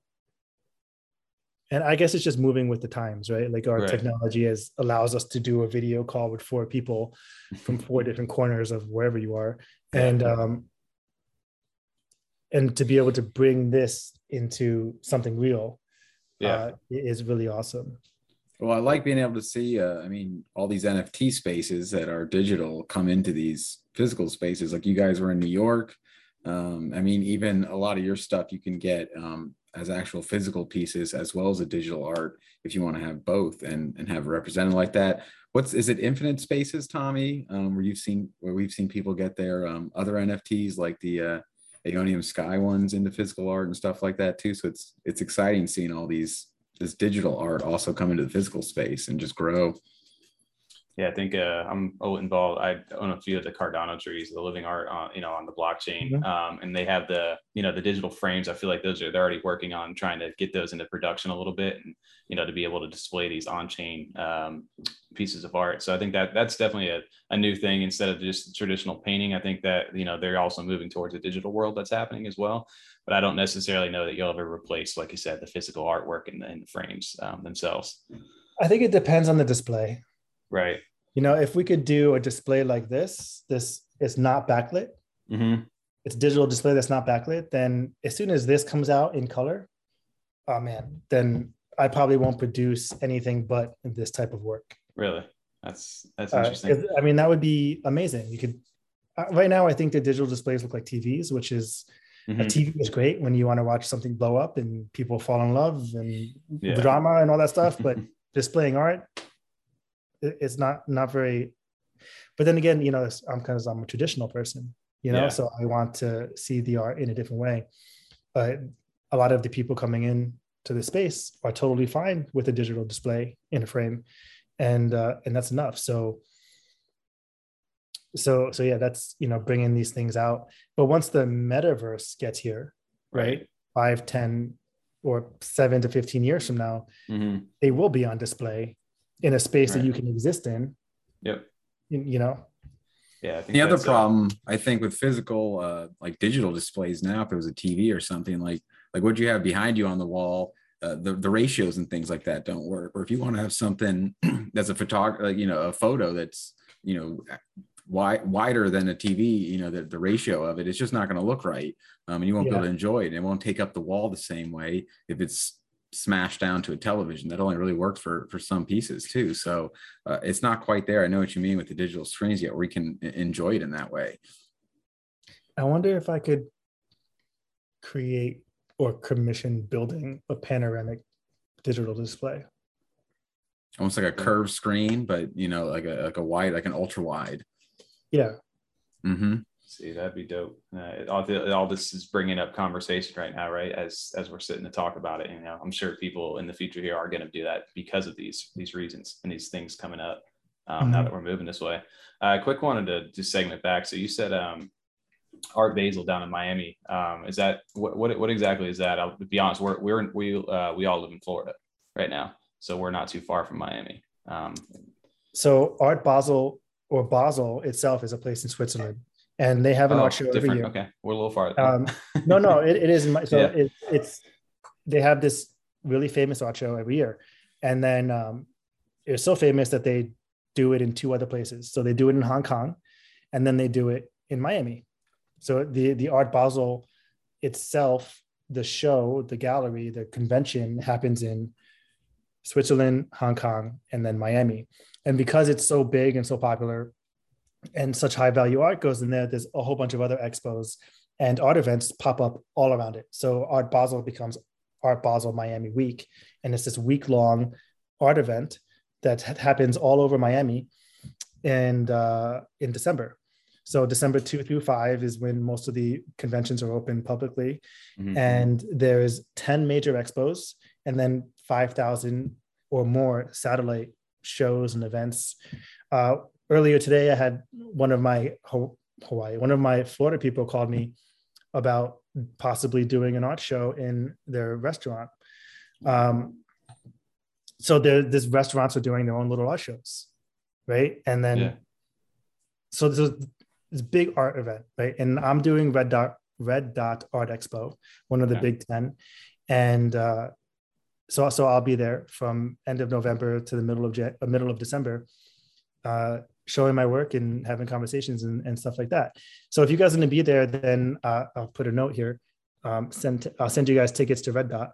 and I guess it's just moving with the times, right? Like our right. technology has allows us to do a video call with four people from four different corners of wherever you are, and um, and to be able to bring this into something real, yeah, uh, is really awesome. Well, I like being able to see. Uh, I mean, all these NFT spaces that are digital come into these physical spaces. Like you guys were in New York. Um, I mean, even a lot of your stuff you can get um, as actual physical pieces as well as a digital art if you want to have both and and have represented like that. What's is it infinite spaces tommy? Um, where you've seen where we've seen people get their um, other nfts like the uh aeonium sky ones into physical art and stuff like that too. So it's it's exciting seeing all these this digital art also come into the physical space and just grow yeah, I think uh, I'm involved. I own a few of the Cardano trees, the living art, on, you know, on the blockchain, mm-hmm. um, and they have the, you know, the digital frames. I feel like those are they're already working on trying to get those into production a little bit, and you know, to be able to display these on-chain um, pieces of art. So I think that that's definitely a, a new thing instead of just traditional painting. I think that you know they're also moving towards a digital world that's happening as well. But I don't necessarily know that you'll ever replace, like you said, the physical artwork and the, and the frames um, themselves. I think it depends on the display. Right. You know, if we could do a display like this, this is not backlit. Mm-hmm. It's a digital display that's not backlit. Then as soon as this comes out in color, oh man, then I probably won't produce anything but this type of work. Really? That's that's uh, interesting. Uh, I mean, that would be amazing. You could uh, right now. I think the digital displays look like TVs, which is mm-hmm. a TV is great when you want to watch something blow up and people fall in love and yeah. drama and all that stuff. But displaying art, it's not not very but then again you know i'm kind of i'm a traditional person you know yeah. so i want to see the art in a different way but a lot of the people coming in to the space are totally fine with a digital display in a frame and uh, and that's enough so so so yeah, that's you know bringing these things out. But once the metaverse gets here, right, five, ten, or seven to fifteen years from now, Mhm. they will be on display in a space that you can exist in. Yep. You, you know, Yeah. I think The other that's, uh, problem, I think, with physical, uh, like digital displays now, if it was a TV or something like like what you have behind you on the wall, uh, the the ratios and things like that don't work. Or if you want to have something that's a photog, like you know, a photo that's you know wide wider than a TV, you know, the, the ratio of it, it's just not going to look right, um, and you won't be able to enjoy it. And it won't take up the wall the same way if it's smashed down to a television. That only really works for for some pieces too. So uh, it's not quite there. I know what you mean with the digital screens yet, where we can enjoy it in that way. I wonder if I could create or commission building a panoramic digital display. Almost like a curved screen, but you know, like a like a wide, like an ultra wide. Yeah, Mm hmm See, that'd be dope. Uh, all, the, all this is bringing up conversation right now, right? As as we're sitting to talk about it, you know, I'm sure people in the future here are going to do that because of these these reasons and these things coming up. Um, Now Mhm. that we're moving this way, uh, quick wanted to just segment back. So you said um, Art Basel down in Miami. Um, is that what, what what exactly is that? I'll be honest. We're we're we uh, we all live in Florida right now, so we're not too far from Miami. Um, So Art Basel or Basel itself is a place in Switzerland, and they have an oh, art show every year. Okay, we're a little far. Um, no, no, it, it is. my- So Yeah. it, it's they have this really famous art show every year, and then um, it's so famous that they do it in two other places. So they do it in Hong Kong, and then they do it in Miami. So the the Art Basel itself, the show, the gallery, the convention happens in Switzerland, Hong Kong, and then Miami. And because it's so big and so popular, and such high value art goes in there, there's a whole bunch of other expos and art events pop up all around it. So Art Basel becomes Art Basel Miami Week, and it's this week long art event that happens all over Miami, and uh, in December. So December two through five is when most of the conventions are open publicly, Mhm. and there's ten major expos, and then five thousand or more satellite shows and events. Uh, earlier today, I had one of my Hawaii, one of my Florida people called me about possibly doing an art show in their restaurant. Um, so there, these restaurants are doing their own little art shows, right? And then, Yeah. so there's this big art event, right? And I'm doing Red Dot Red Dot Art Expo, one of the Okay. big ten, and uh, so so I'll be there from end of November to the middle of uh, middle of December, uh, showing my work and having conversations and, and stuff like that. So if you guys are going to be there, then uh, I'll put a note here. Um, send I'll send you guys tickets to Red Dot.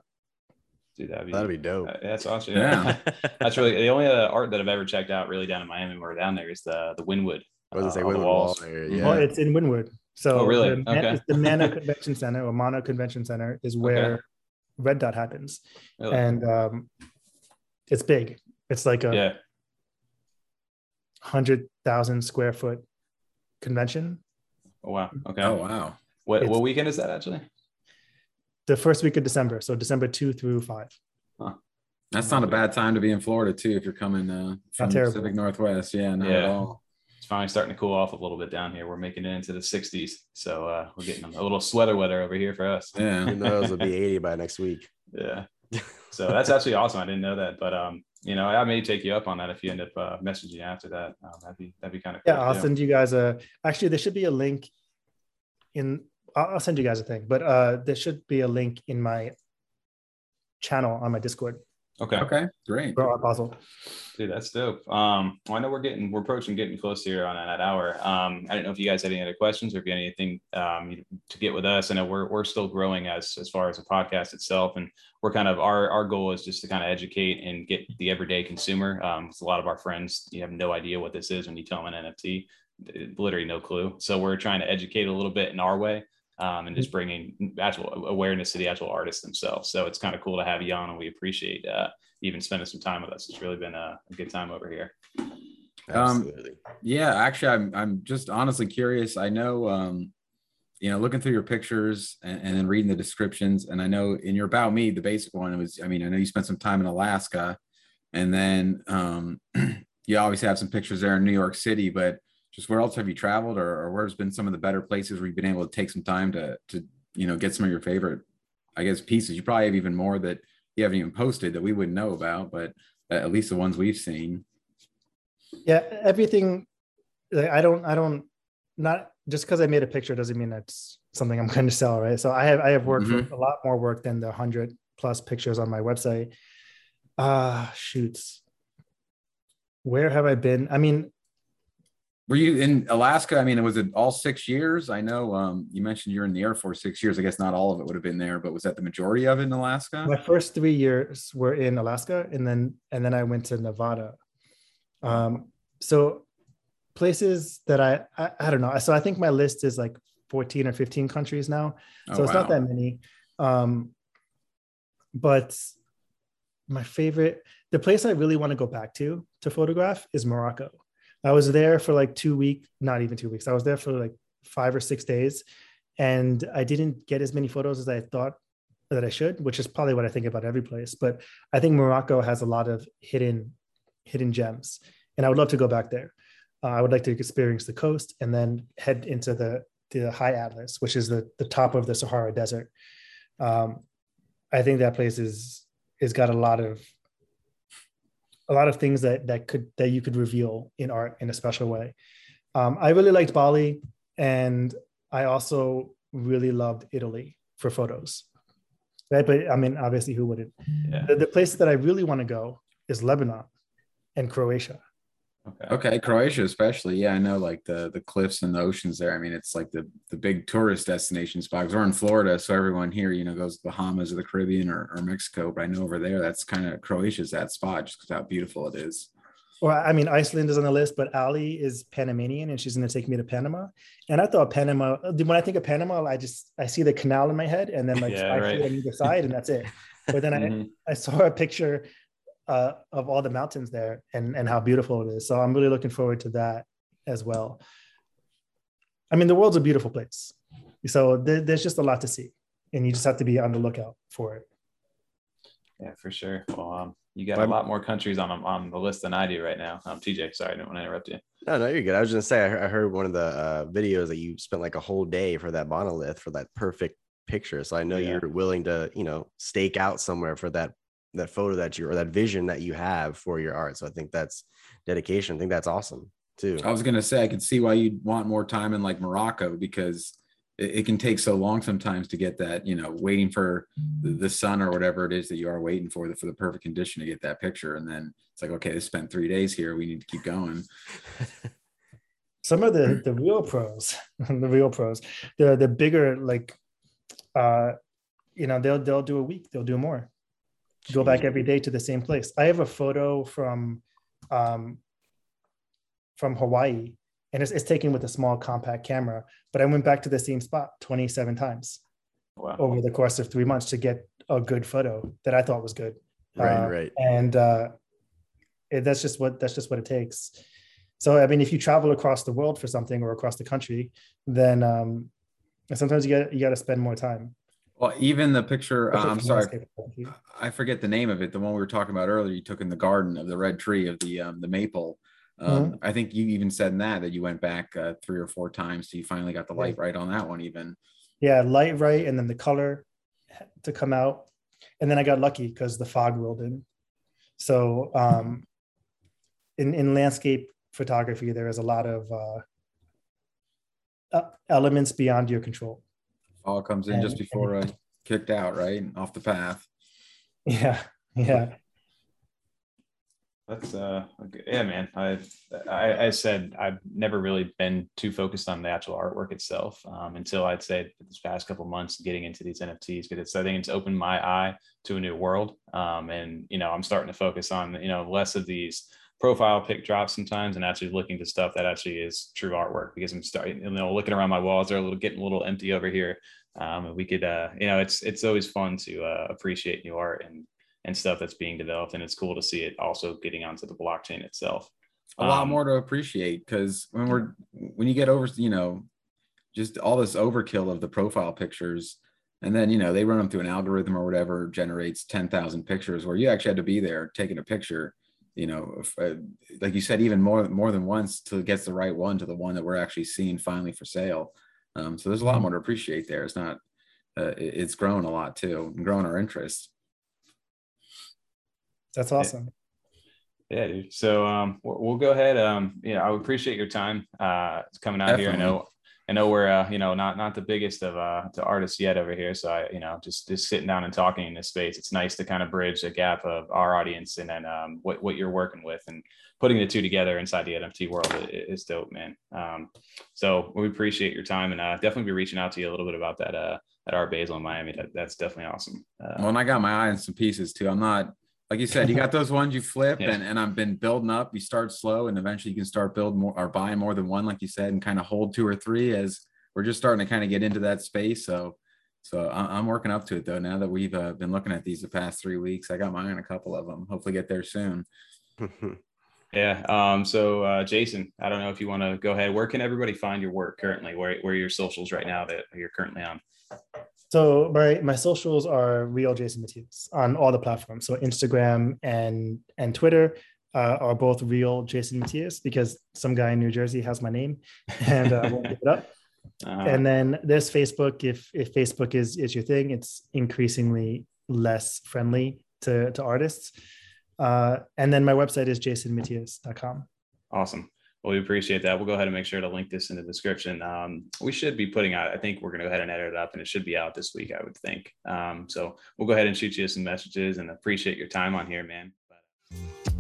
Dude, that'd be, That'd be dope. uh, that's awesome. Yeah. that's really the only uh, art that I've ever checked out really down in Miami when we're down there is the the Wynwood. I was gonna say uh, the Wynwood Wall there, Mhm. yeah. Well, it's in Wynwood. So Oh, really? the, Man- Okay. the Mana Convention Center or Mana Convention Center is where Red Dot happens, Really? and um, it's big. It's like a yeah. Hundred thousand square foot convention. Oh, wow. Okay. Oh wow. what it's- what weekend is that actually? The first week of December, so December two through five. That's not a bad time to be in Florida too if you're coming uh, from the. Pacific Northwest. Yeah, not at all. It's finally starting to cool off a little bit down here. We're making it into the 60s, so uh, we're getting a little sweater weather over here for us. Yeah. Who knows? It'll be 80 by next week. Yeah. So that's actually awesome. I didn't know that, but um, you know, I may take you up on that if you end up uh, messaging after that. Um, that'd be that'd be kind of cool. Yeah, I'll too. send you guys a. Actually, there should be a link in. I'll, I'll send you guys a thing, but uh, there should be a link in my channel on my Discord Okay. Okay. Great. for Art Basel. Dude, that's dope. Um, well, I know we're getting we're approaching getting close here on that hour. Um, I don't know if you guys had any other questions or if you had anything um to get with us. I know we're we're still growing as as far as the podcast itself, and we're kind of our our goal is just to kind of educate and get the everyday consumer. Um, 'cause a lot of our friends you have no idea what this is when you tell them an NFT, literally no clue. So we're trying to educate a little bit in our way. Um, and just bringing actual awareness to the actual artists themselves. So it's kind of cool to have you on, and we appreciate uh, even spending some time with us. It's really been a, a good time over here. Um, Absolutely. Yeah, actually, I'm I'm just honestly curious. I know, um, you know, looking through your pictures and, and then reading the descriptions, and I know in your about me, the basic one was. I mean, I know you spent some time in Alaska, and then um, you obviously have some pictures there in New York City. But just where else have you traveled or, or where's been some of the better places where you've been able to take some time to to you know get some of your favorite i guess pieces? You probably have even more that you haven't even posted that we wouldn't know about but at least the ones we've seen. Yeah everything like, i don't i don't not just because i made a picture doesn't mean that's something i'm going to sell right? So i have i have worked Mhm. for a lot more work than the 100 plus pictures on my website. Uh shoots. Where have i been? I mean were you in alaska? I mean was it all six years? I know um you mentioned you're in the air force six years. I guess not all of it would have been there but was that the majority of it in alaska? My first three years were in alaska and then and then i went to nevada. Um so places that I, I i don't know. So i think my list is like 14 or 15 countries now. Oh, so it's not that many. Um but my favorite the place i really want to go back to to photograph is morocco i was there for like two weeks not even two weeks i was there for like five or six days and i didn't get as many photos as i thought that i should which is probably what i think about every place but i think morocco has a lot of hidden hidden gems and i would love to go back there. Uh, i would like to experience the coast and then head into the the high atlas which is the the top of the sahara desert. Um, i think that place is is got a lot of a lot of things that that could that you could reveal in art in a special way. Um, i really liked bali and i also really loved italy for photos. Right? But i mean obviously who wouldn't? Yeah. the, the place that i really want to go is lebanon and croatia Okay. Okay, Croatia especially. Yeah, I know like the the cliffs and the oceans there. I mean, it's like the the big tourist destination spots. we're in Florida, so everyone here, you know, goes to Bahamas or the Caribbean or, or Mexico. But I know over there, that's kind of Croatia's that spot just because how beautiful it is. Well, I mean, Iceland is on the list, but Ali is Panamanian, and she's going to take me to Panama. And I thought Panama. When I think of Panama, I just I see the canal in my head, and then like Yeah, five right. feet on either side, and that's it. But then Mhm. I I saw a picture uh, of all the mountains there and and how beautiful it is. So I'm really looking forward to that as well. I mean, the world's a beautiful place, so there, there's just a lot to see, and you just have to be on the lookout for it. Yeah, for sure. Well, um, you got a I'm- lot more countries on on the list than I do right now. Um, TJ, sorry, I didn't want to interrupt you. No, no, you're good. I was gonna say I heard, I heard one of the uh, videos that you spent like a whole day for that monolith for that perfect picture. So I know Yeah. you're willing to, you know, stake out somewhere for that that photo that you or that vision that you have for your art. So I think that's dedication. I think that's awesome too. I was gonna say I could see why you'd want more time in like Morocco because it, it can take so long sometimes to get that, you know, waiting for the, the sun or whatever it is that you are waiting for the for the perfect condition to get that picture. And then it's like, okay, this spent three days here. We need to keep going. some of the the real pros the real pros the the bigger like uh you know they'll they'll do a week they'll do more go back every day to the same place i have a photo from um from hawaii and it's, it's taken with a small compact camera but i went back to the same spot 27 times Wow. over the course of three months to get a good photo that i thought was good Right, Uh, right. and uh, it, that's just what that's just what it takes. So I mean, if you travel across the world for something or across the country, then um, sometimes you got you got to spend more time. Well, even the picture, uh, I'm sorry. I forget the name of it. The one we were talking about earlier, you took in the garden of the red tree of the um, the maple. Um, I think you even said in that that you went back uh, three or four times so you finally got the light right on that one. Even Yeah, light right, and then the color to come out, and then I got lucky because the fog rolled in. So um, in in landscape photography, there is a lot of uh, elements beyond your control. All comes in just And- before uh, kicked out, right off the path. Yeah, yeah. That's uh yeah, man. I, I I said I've never really been too focused on the actual artwork itself um, until I'd say this past couple months getting into these NFTs because it's I think it's opened my eye to a new world. Um, and you know I'm starting to focus on you know less of these profile pick drops sometimes and actually looking to stuff that actually is true artwork because I'm starting you know looking around my walls they're a little getting a little empty over here. Um, and we could uh you know it's it's always fun to uh, appreciate new art and and stuff that's being developed. And it's cool to see it also getting onto the blockchain itself. A lot Um, more to appreciate because when we're when you get over, you know, just all this overkill of the profile pictures, and then you know they run them through an algorithm or whatever generates ten thousand pictures where you actually had to be there taking a picture. You know, if, uh, like you said, even more more than once till it gets the right one to the one that we're actually seeing finally for sale. Um, so there's a lot more to appreciate there. It's not, uh, it, it's grown a lot too, and growing our interest. That's awesome. Yeah, dude. So um, we'll, we'll go ahead. Um, you know, I appreciate your time uh, coming out Definitely. here. I know, I know we're uh, you know not not the biggest of uh to artists yet over here. So I you know just just sitting down and talking in this space. It's nice to kind of bridge the gap of our audience and then um, what what you're working with and putting the two together inside the NFT world is dope, man. Um, so we appreciate your time and uh, definitely be reaching out to you a little bit about that uh at Art Basel in Miami. That, that's definitely awesome. Uh, Well, and I got my eye on some pieces too. I'm not like you said, you got those ones you flip Yeah. and, and I've been building up. You start slow and eventually you can start build more or buy more than one, like you said, and kind of hold two or three as we're just starting to kind of get into that space. So so I- I'm working up to it though. Now that we've uh, been looking at these the past three weeks, I got my eye on a couple of them. Hopefully get there soon. Yeah. Um, so uh, Jason, I don't know if you want to go ahead. Where can everybody find your work currently? Where where are your socials right now that you're currently on? So my my socials are real Jason Matias on all the platforms. So Instagram and and Twitter uh, are both real Jason Matias because some guy in New Jersey has my name and uh, I won't give it up. Uh, and then there's Facebook. If if Facebook is is your thing, it's increasingly less friendly to to artists. Uh, and then my website is jasonmatias.com. awesome. Well, we appreciate that. We'll go ahead and make sure to link this in the description. Um, we should be putting out. I think we're going to go ahead and edit it up, and it should be out this week. I would think. Um, so we'll go ahead and shoot you some messages, and appreciate your time on here, man. But,